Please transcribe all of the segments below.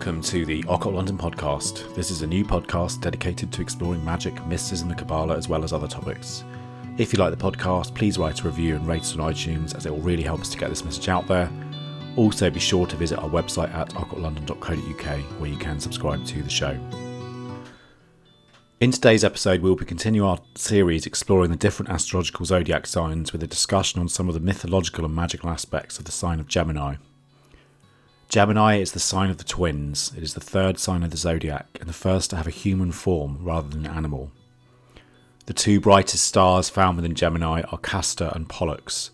welcome to the Occult London podcast. This is a new podcast dedicated to exploring magic, mysticism, and the Kabbalah, as well as other topics. If you like the podcast, please write a review and rate it on iTunes, as it will really help us to get this message out there. Also, be sure to visit our website at occultlondon.co.uk, where you can subscribe to the show. In today's episode, we'll be continuing our series exploring the different astrological zodiac signs with a discussion on some of the mythological and magical aspects of the sign of Gemini. Gemini is the sign of the twins. It is the third sign of the zodiac and the first to have a human form rather than an animal. The two brightest stars found within Gemini are Castor and Pollux,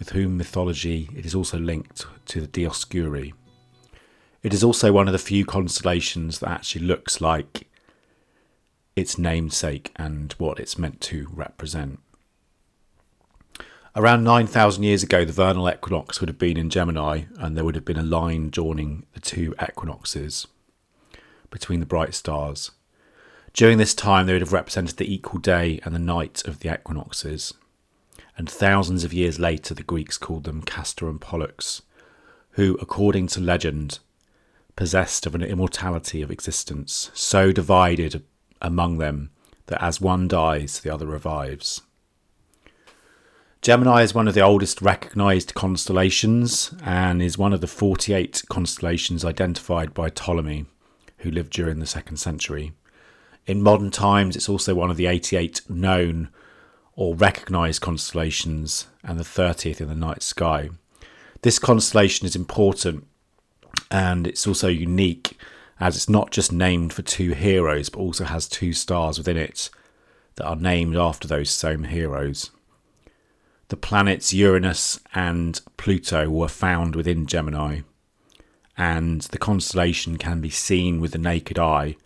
with whom mythology it is also linked to the Dioscuri. It is also one of the few constellations that actually looks like its namesake and what it's meant to represent. Around 9,000 years ago, the vernal equinox would have been in Gemini, and there would have been a line joining the two equinoxes between the bright stars. During this time, they would have represented the equal day and the night of the equinoxes. And thousands of years later, the Greeks called them Castor and Pollux, who, according to legend, possessed of an immortality of existence, so divided among them that as one dies, the other revives. Gemini is one of the oldest recognized constellations and is one of the 48 constellations identified by Ptolemy, who lived during the second century. In modern times, it's also one of the 88 known or recognized constellations and the 30th in the night sky. This constellation is important and it's also unique as it's not just named for two heroes but also has two stars within it that are named after those same heroes the planets Uranus and Pluto were found within Gemini, and the constellation can be seen with the naked eye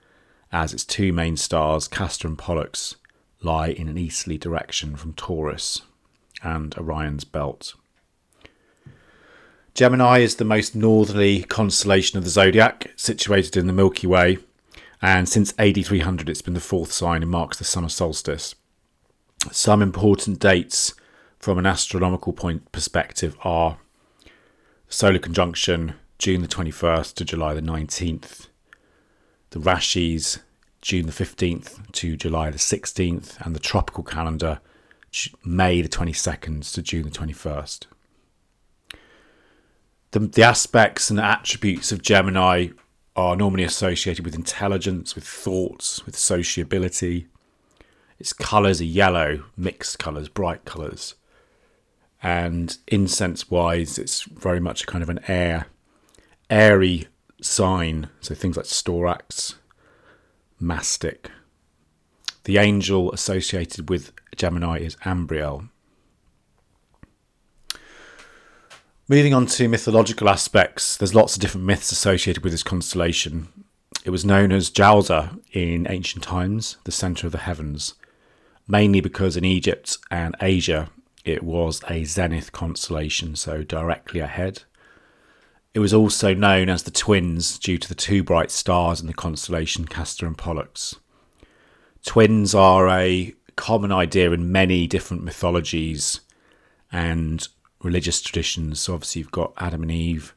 as its two main stars, Castor and Pollux, lie in an easterly direction from Taurus and Orion's belt. Gemini is the most northerly constellation of the zodiac, situated in the Milky Way, and since AD 300 it's been the fourth sign and marks the summer solstice. Some important dates from an astronomical point perspective are solar conjunction June the 21st to July the 19th, the Rashis June the 15th to July the 16th, and the tropical calendar May the 22nd to June the 21st. The, the aspects and the attributes of Gemini are normally associated with intelligence, with thoughts, with sociability. Its colours are yellow, mixed colours, bright colours and incense wise it's very much kind of an air airy sign. So things like storax mastic. The angel associated with gemini is ambriel. Moving on to mythological aspects there's lots of different myths associated with this constellation. It was known as Djallsa in ancient times the center of the heavens mainly because in egypt and asia it was a zenith constellation, so directly ahead. It was also known as the twins due to the two bright stars in the constellation Castor and Pollux. Twins are a common idea in many different mythologies and religious traditions. So obviously you've got Adam and Eve,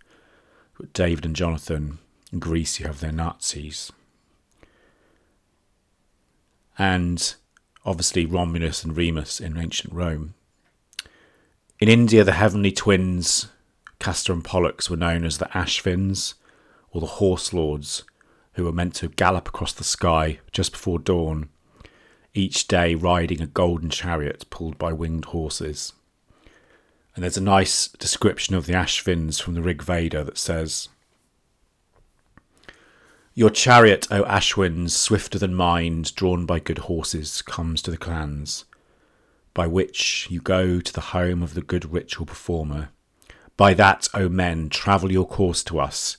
David and Jonathan. In Greece you have their Nazis. And obviously Romulus and Remus in ancient Rome. In India, the heavenly twins, Castor and Pollux, were known as the Ashvins, or the Horse Lords, who were meant to gallop across the sky just before dawn, each day riding a golden chariot pulled by winged horses. And there's a nice description of the Ashvins from the Rig Veda that says, Your chariot, O Ashwins, swifter than mind, drawn by good horses, comes to the clans by which you go to the home of the good ritual performer. By that, O men, travel your course to us.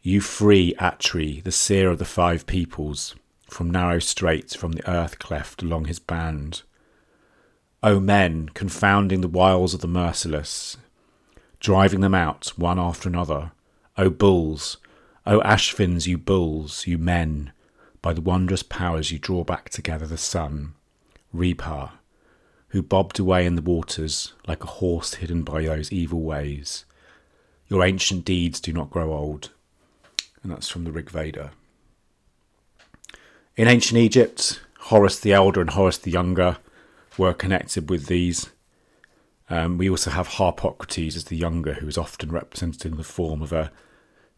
You free Atri, the seer of the five peoples, from narrow straits from the earth cleft along his band. O men, confounding the wiles of the merciless, driving them out one after another. O bulls, O Ashvins, you bulls, you men, by the wondrous powers you draw back together the sun. Rebha, who bobbed away in the waters like a horse hidden by those evil waves. Your ancient deeds do not grow old. and that's from the Rig Veda. In ancient Egypt, Horus the Elder and Horus the Younger were connected with these. Um, we also have Harpocrates as the Younger, who is often represented in the form of a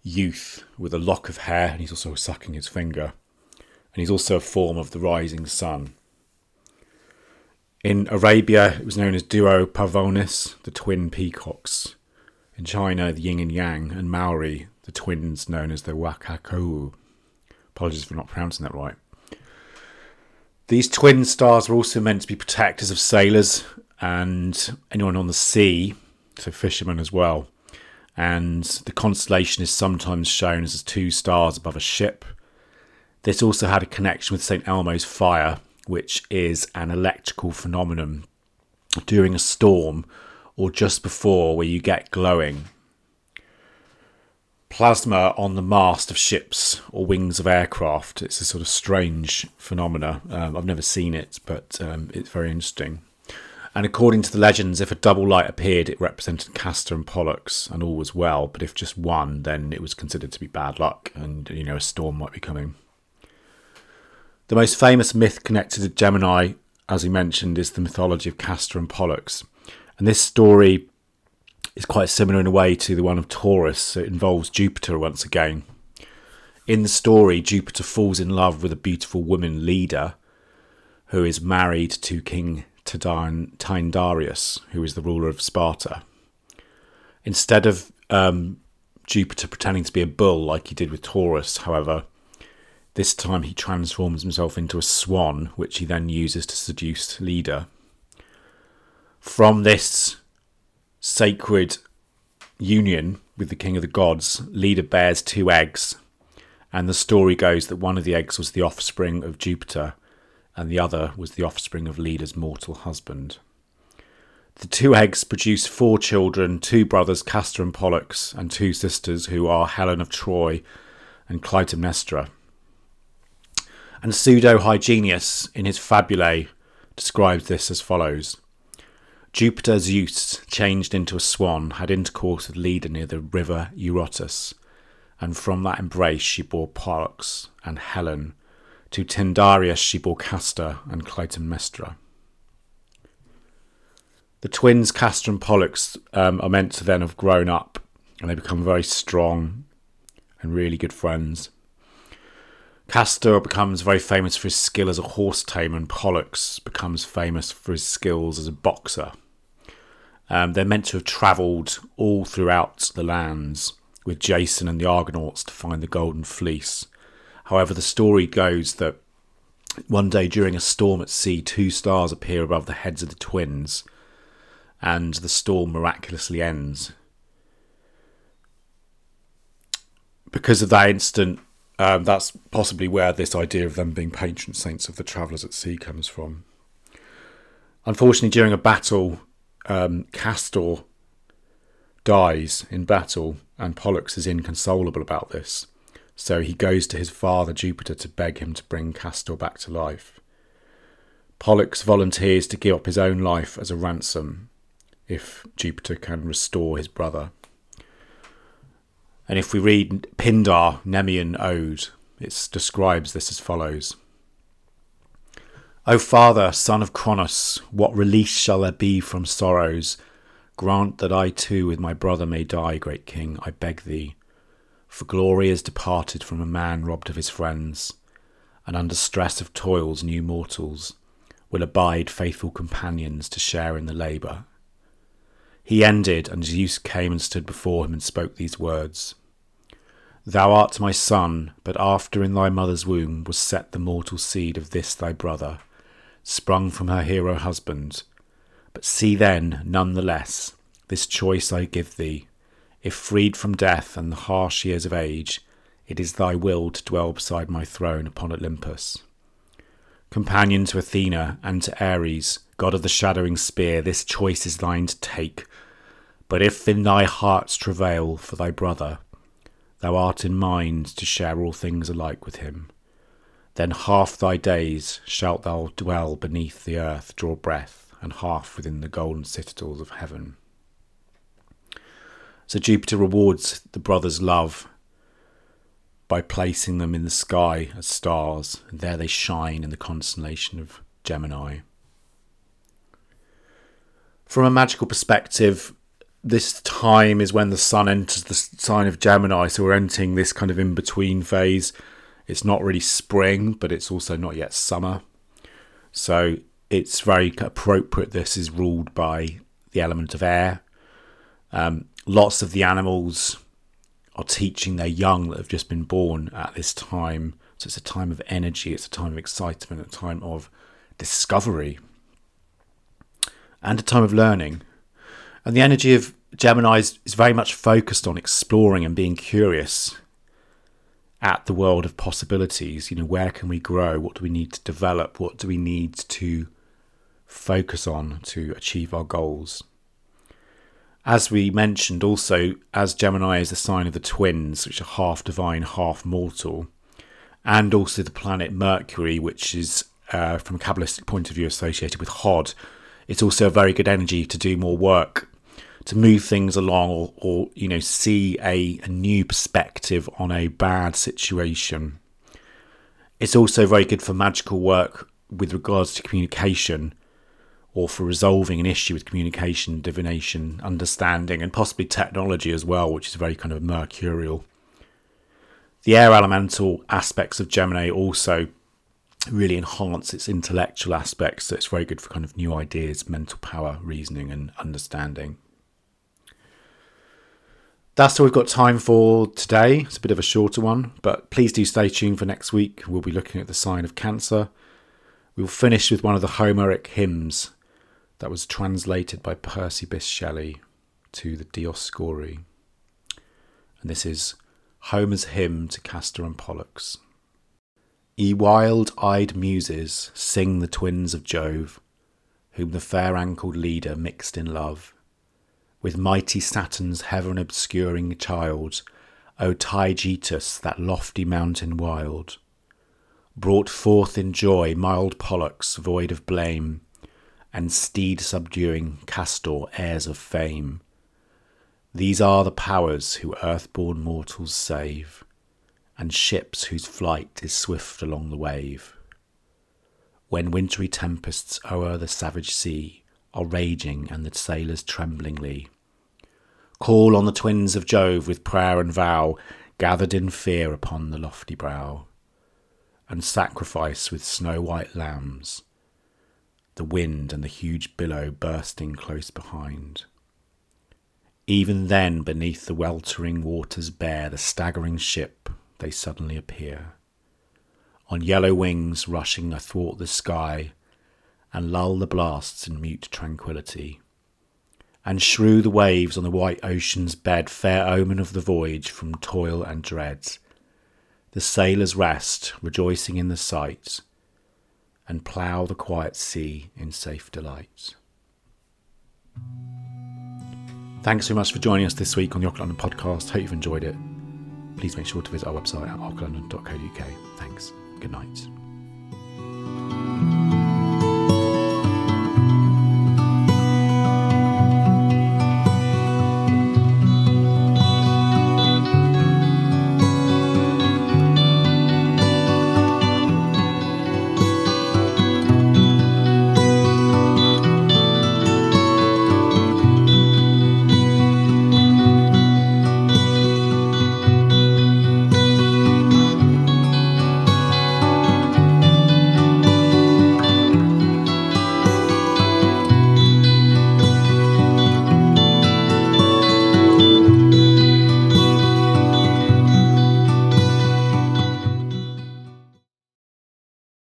youth with a lock of hair, and he's also sucking his finger. And he's also a form of the rising sun. In Arabia, it was known as Duo Pavonis, the twin peacocks. In China, the yin and yang, and Maori, the twins known as the Wakakou. Apologies for not pronouncing that right. These twin stars were also meant to be protectors of sailors and anyone on the sea, so fishermen as well. And the constellation is sometimes shown as two stars above a ship. This also had a connection with St. Elmo's fire, which is an electrical phenomenon during a storm or just before where you get glowing plasma on the mast of ships or wings of aircraft. It's a sort of strange phenomena. Um, I've never seen it, but um, it's very interesting. And according to the legends, if a double light appeared, it represented Castor and Pollux, and all was well. But if just one, then it was considered to be bad luck, and you know a storm might be coming. The most famous myth connected to Gemini, as we mentioned, is the mythology of Castor and Pollux, and this story is quite similar in a way to the one of Taurus. It involves Jupiter once again. In the story, Jupiter falls in love with a beautiful woman Leda who is married to King Tyndareus, who is the ruler of Sparta. Instead of um, Jupiter pretending to be a bull like he did with Taurus, however, this time he transforms himself into a swan, which he then uses to seduce Leda. From this sacred union with the king of the gods, Leda bears two eggs, and the story goes that one of the eggs was the offspring of Jupiter, and the other was the offspring of Leda's mortal husband. The two eggs produce four children two brothers, Castor and Pollux, and two sisters, who are Helen of Troy and Clytemnestra. And Pseudo Hyginus, in his Fabulae, describes this as follows Jupiter Zeus, changed into a swan, had intercourse with Leda near the river Eurotas, and from that embrace she bore Pollux and Helen. To Tyndareus she bore Castor and Clytemnestra. The twins Castor and Pollux um, are meant to then have grown up, and they become very strong and really good friends. Castor becomes very famous for his skill as a horse tamer, and Pollux becomes famous for his skills as a boxer. Um, they're meant to have travelled all throughout the lands with Jason and the Argonauts to find the Golden Fleece. However, the story goes that one day during a storm at sea, two stars appear above the heads of the twins, and the storm miraculously ends. Because of that incident, um, that's possibly where this idea of them being patron saints of the travellers at sea comes from. Unfortunately, during a battle, um, Castor dies in battle, and Pollux is inconsolable about this. So he goes to his father Jupiter to beg him to bring Castor back to life. Pollux volunteers to give up his own life as a ransom if Jupiter can restore his brother. And if we read Pindar, Nemean Ode, it describes this as follows O Father, Son of Cronos, what release shall there be from sorrows? Grant that I too with my brother may die, great King, I beg thee. For glory is departed from a man robbed of his friends, and under stress of toils new mortals will abide faithful companions to share in the labour. He ended, and Zeus came and stood before him and spoke these words. Thou art my son, but after in thy mother's womb was set the mortal seed of this thy brother, sprung from her hero husband. But see then, none the less, this choice I give thee. If freed from death and the harsh years of age, it is thy will to dwell beside my throne upon Olympus. Companion to Athena and to Ares, god of the shadowing spear, this choice is thine to take. But if in thy heart's travail for thy brother, thou art in mind to share all things alike with him, then half thy days shalt thou dwell beneath the earth, draw breath, and half within the golden citadels of heaven. So Jupiter rewards the brother's love by placing them in the sky as stars, and there they shine in the constellation of Gemini. From a magical perspective, this time is when the sun enters the sign of Gemini, so we're entering this kind of in between phase. It's not really spring, but it's also not yet summer. So it's very appropriate. This is ruled by the element of air. Um, lots of the animals are teaching their young that have just been born at this time. So it's a time of energy, it's a time of excitement, a time of discovery, and a time of learning. And the energy of Gemini is, very much focused on exploring and being curious at the world of possibilities. You know, where can we grow? What do we need to develop? What do we need to focus on to achieve our goals? As we mentioned, also, as Gemini is the sign of the twins, which are half divine, half mortal, and also the planet Mercury, which is, uh, from a Kabbalistic point of view, associated with Hod, it's also a very good energy to do more work, to move things along, or, or you know, see a, a new perspective on a bad situation. It's also very good for magical work with regards to communication or for resolving an issue with communication, divination, understanding, and possibly technology as well, which is very kind of mercurial. The air elemental aspects of Gemini also really enhance its intellectual aspects, so it's very good for kind of new ideas, mental power, reasoning, and understanding. That's all we've got time for today. It's a bit of a shorter one, but please do stay tuned for next week. We'll be looking at the sign of Cancer. We'll finish with one of the Homeric hymns that was translated by Percy Bysshe Shelley to the Dioscuri. And this is Homer's hymn to Castor and Pollux. Ye wild eyed muses, sing the twins of Jove, whom the fair ankled Leda mixed in love. With mighty Saturn's heaven obscuring child, O Taygetus, that lofty mountain wild, brought forth in joy mild Pollux, void of blame, and steed subduing Castor, heirs of fame. These are the powers who earth-born mortals save, and ships whose flight is swift along the wave. When wintry tempests o'er the savage sea are raging and the sailors tremblingly call on the twins of Jove with prayer and vow, gathered in fear upon the lofty brow, and sacrifice with snow white lambs the wind and the huge billow bursting close behind. Even then, beneath the weltering waters bare, the staggering ship, they suddenly appear. On yellow wings rushing athwart the sky, and lull the blasts in mute tranquillity. And shrew the waves on the white ocean's bed, fair omen of the voyage from toil and dread. The sailors rest, rejoicing in the sight, and plough the quiet sea in safe delight. Thanks so much for joining us this week on the London podcast. Hope you've enjoyed it. Please make sure to visit our website at occultlondon.co.uk. Thanks. Good night.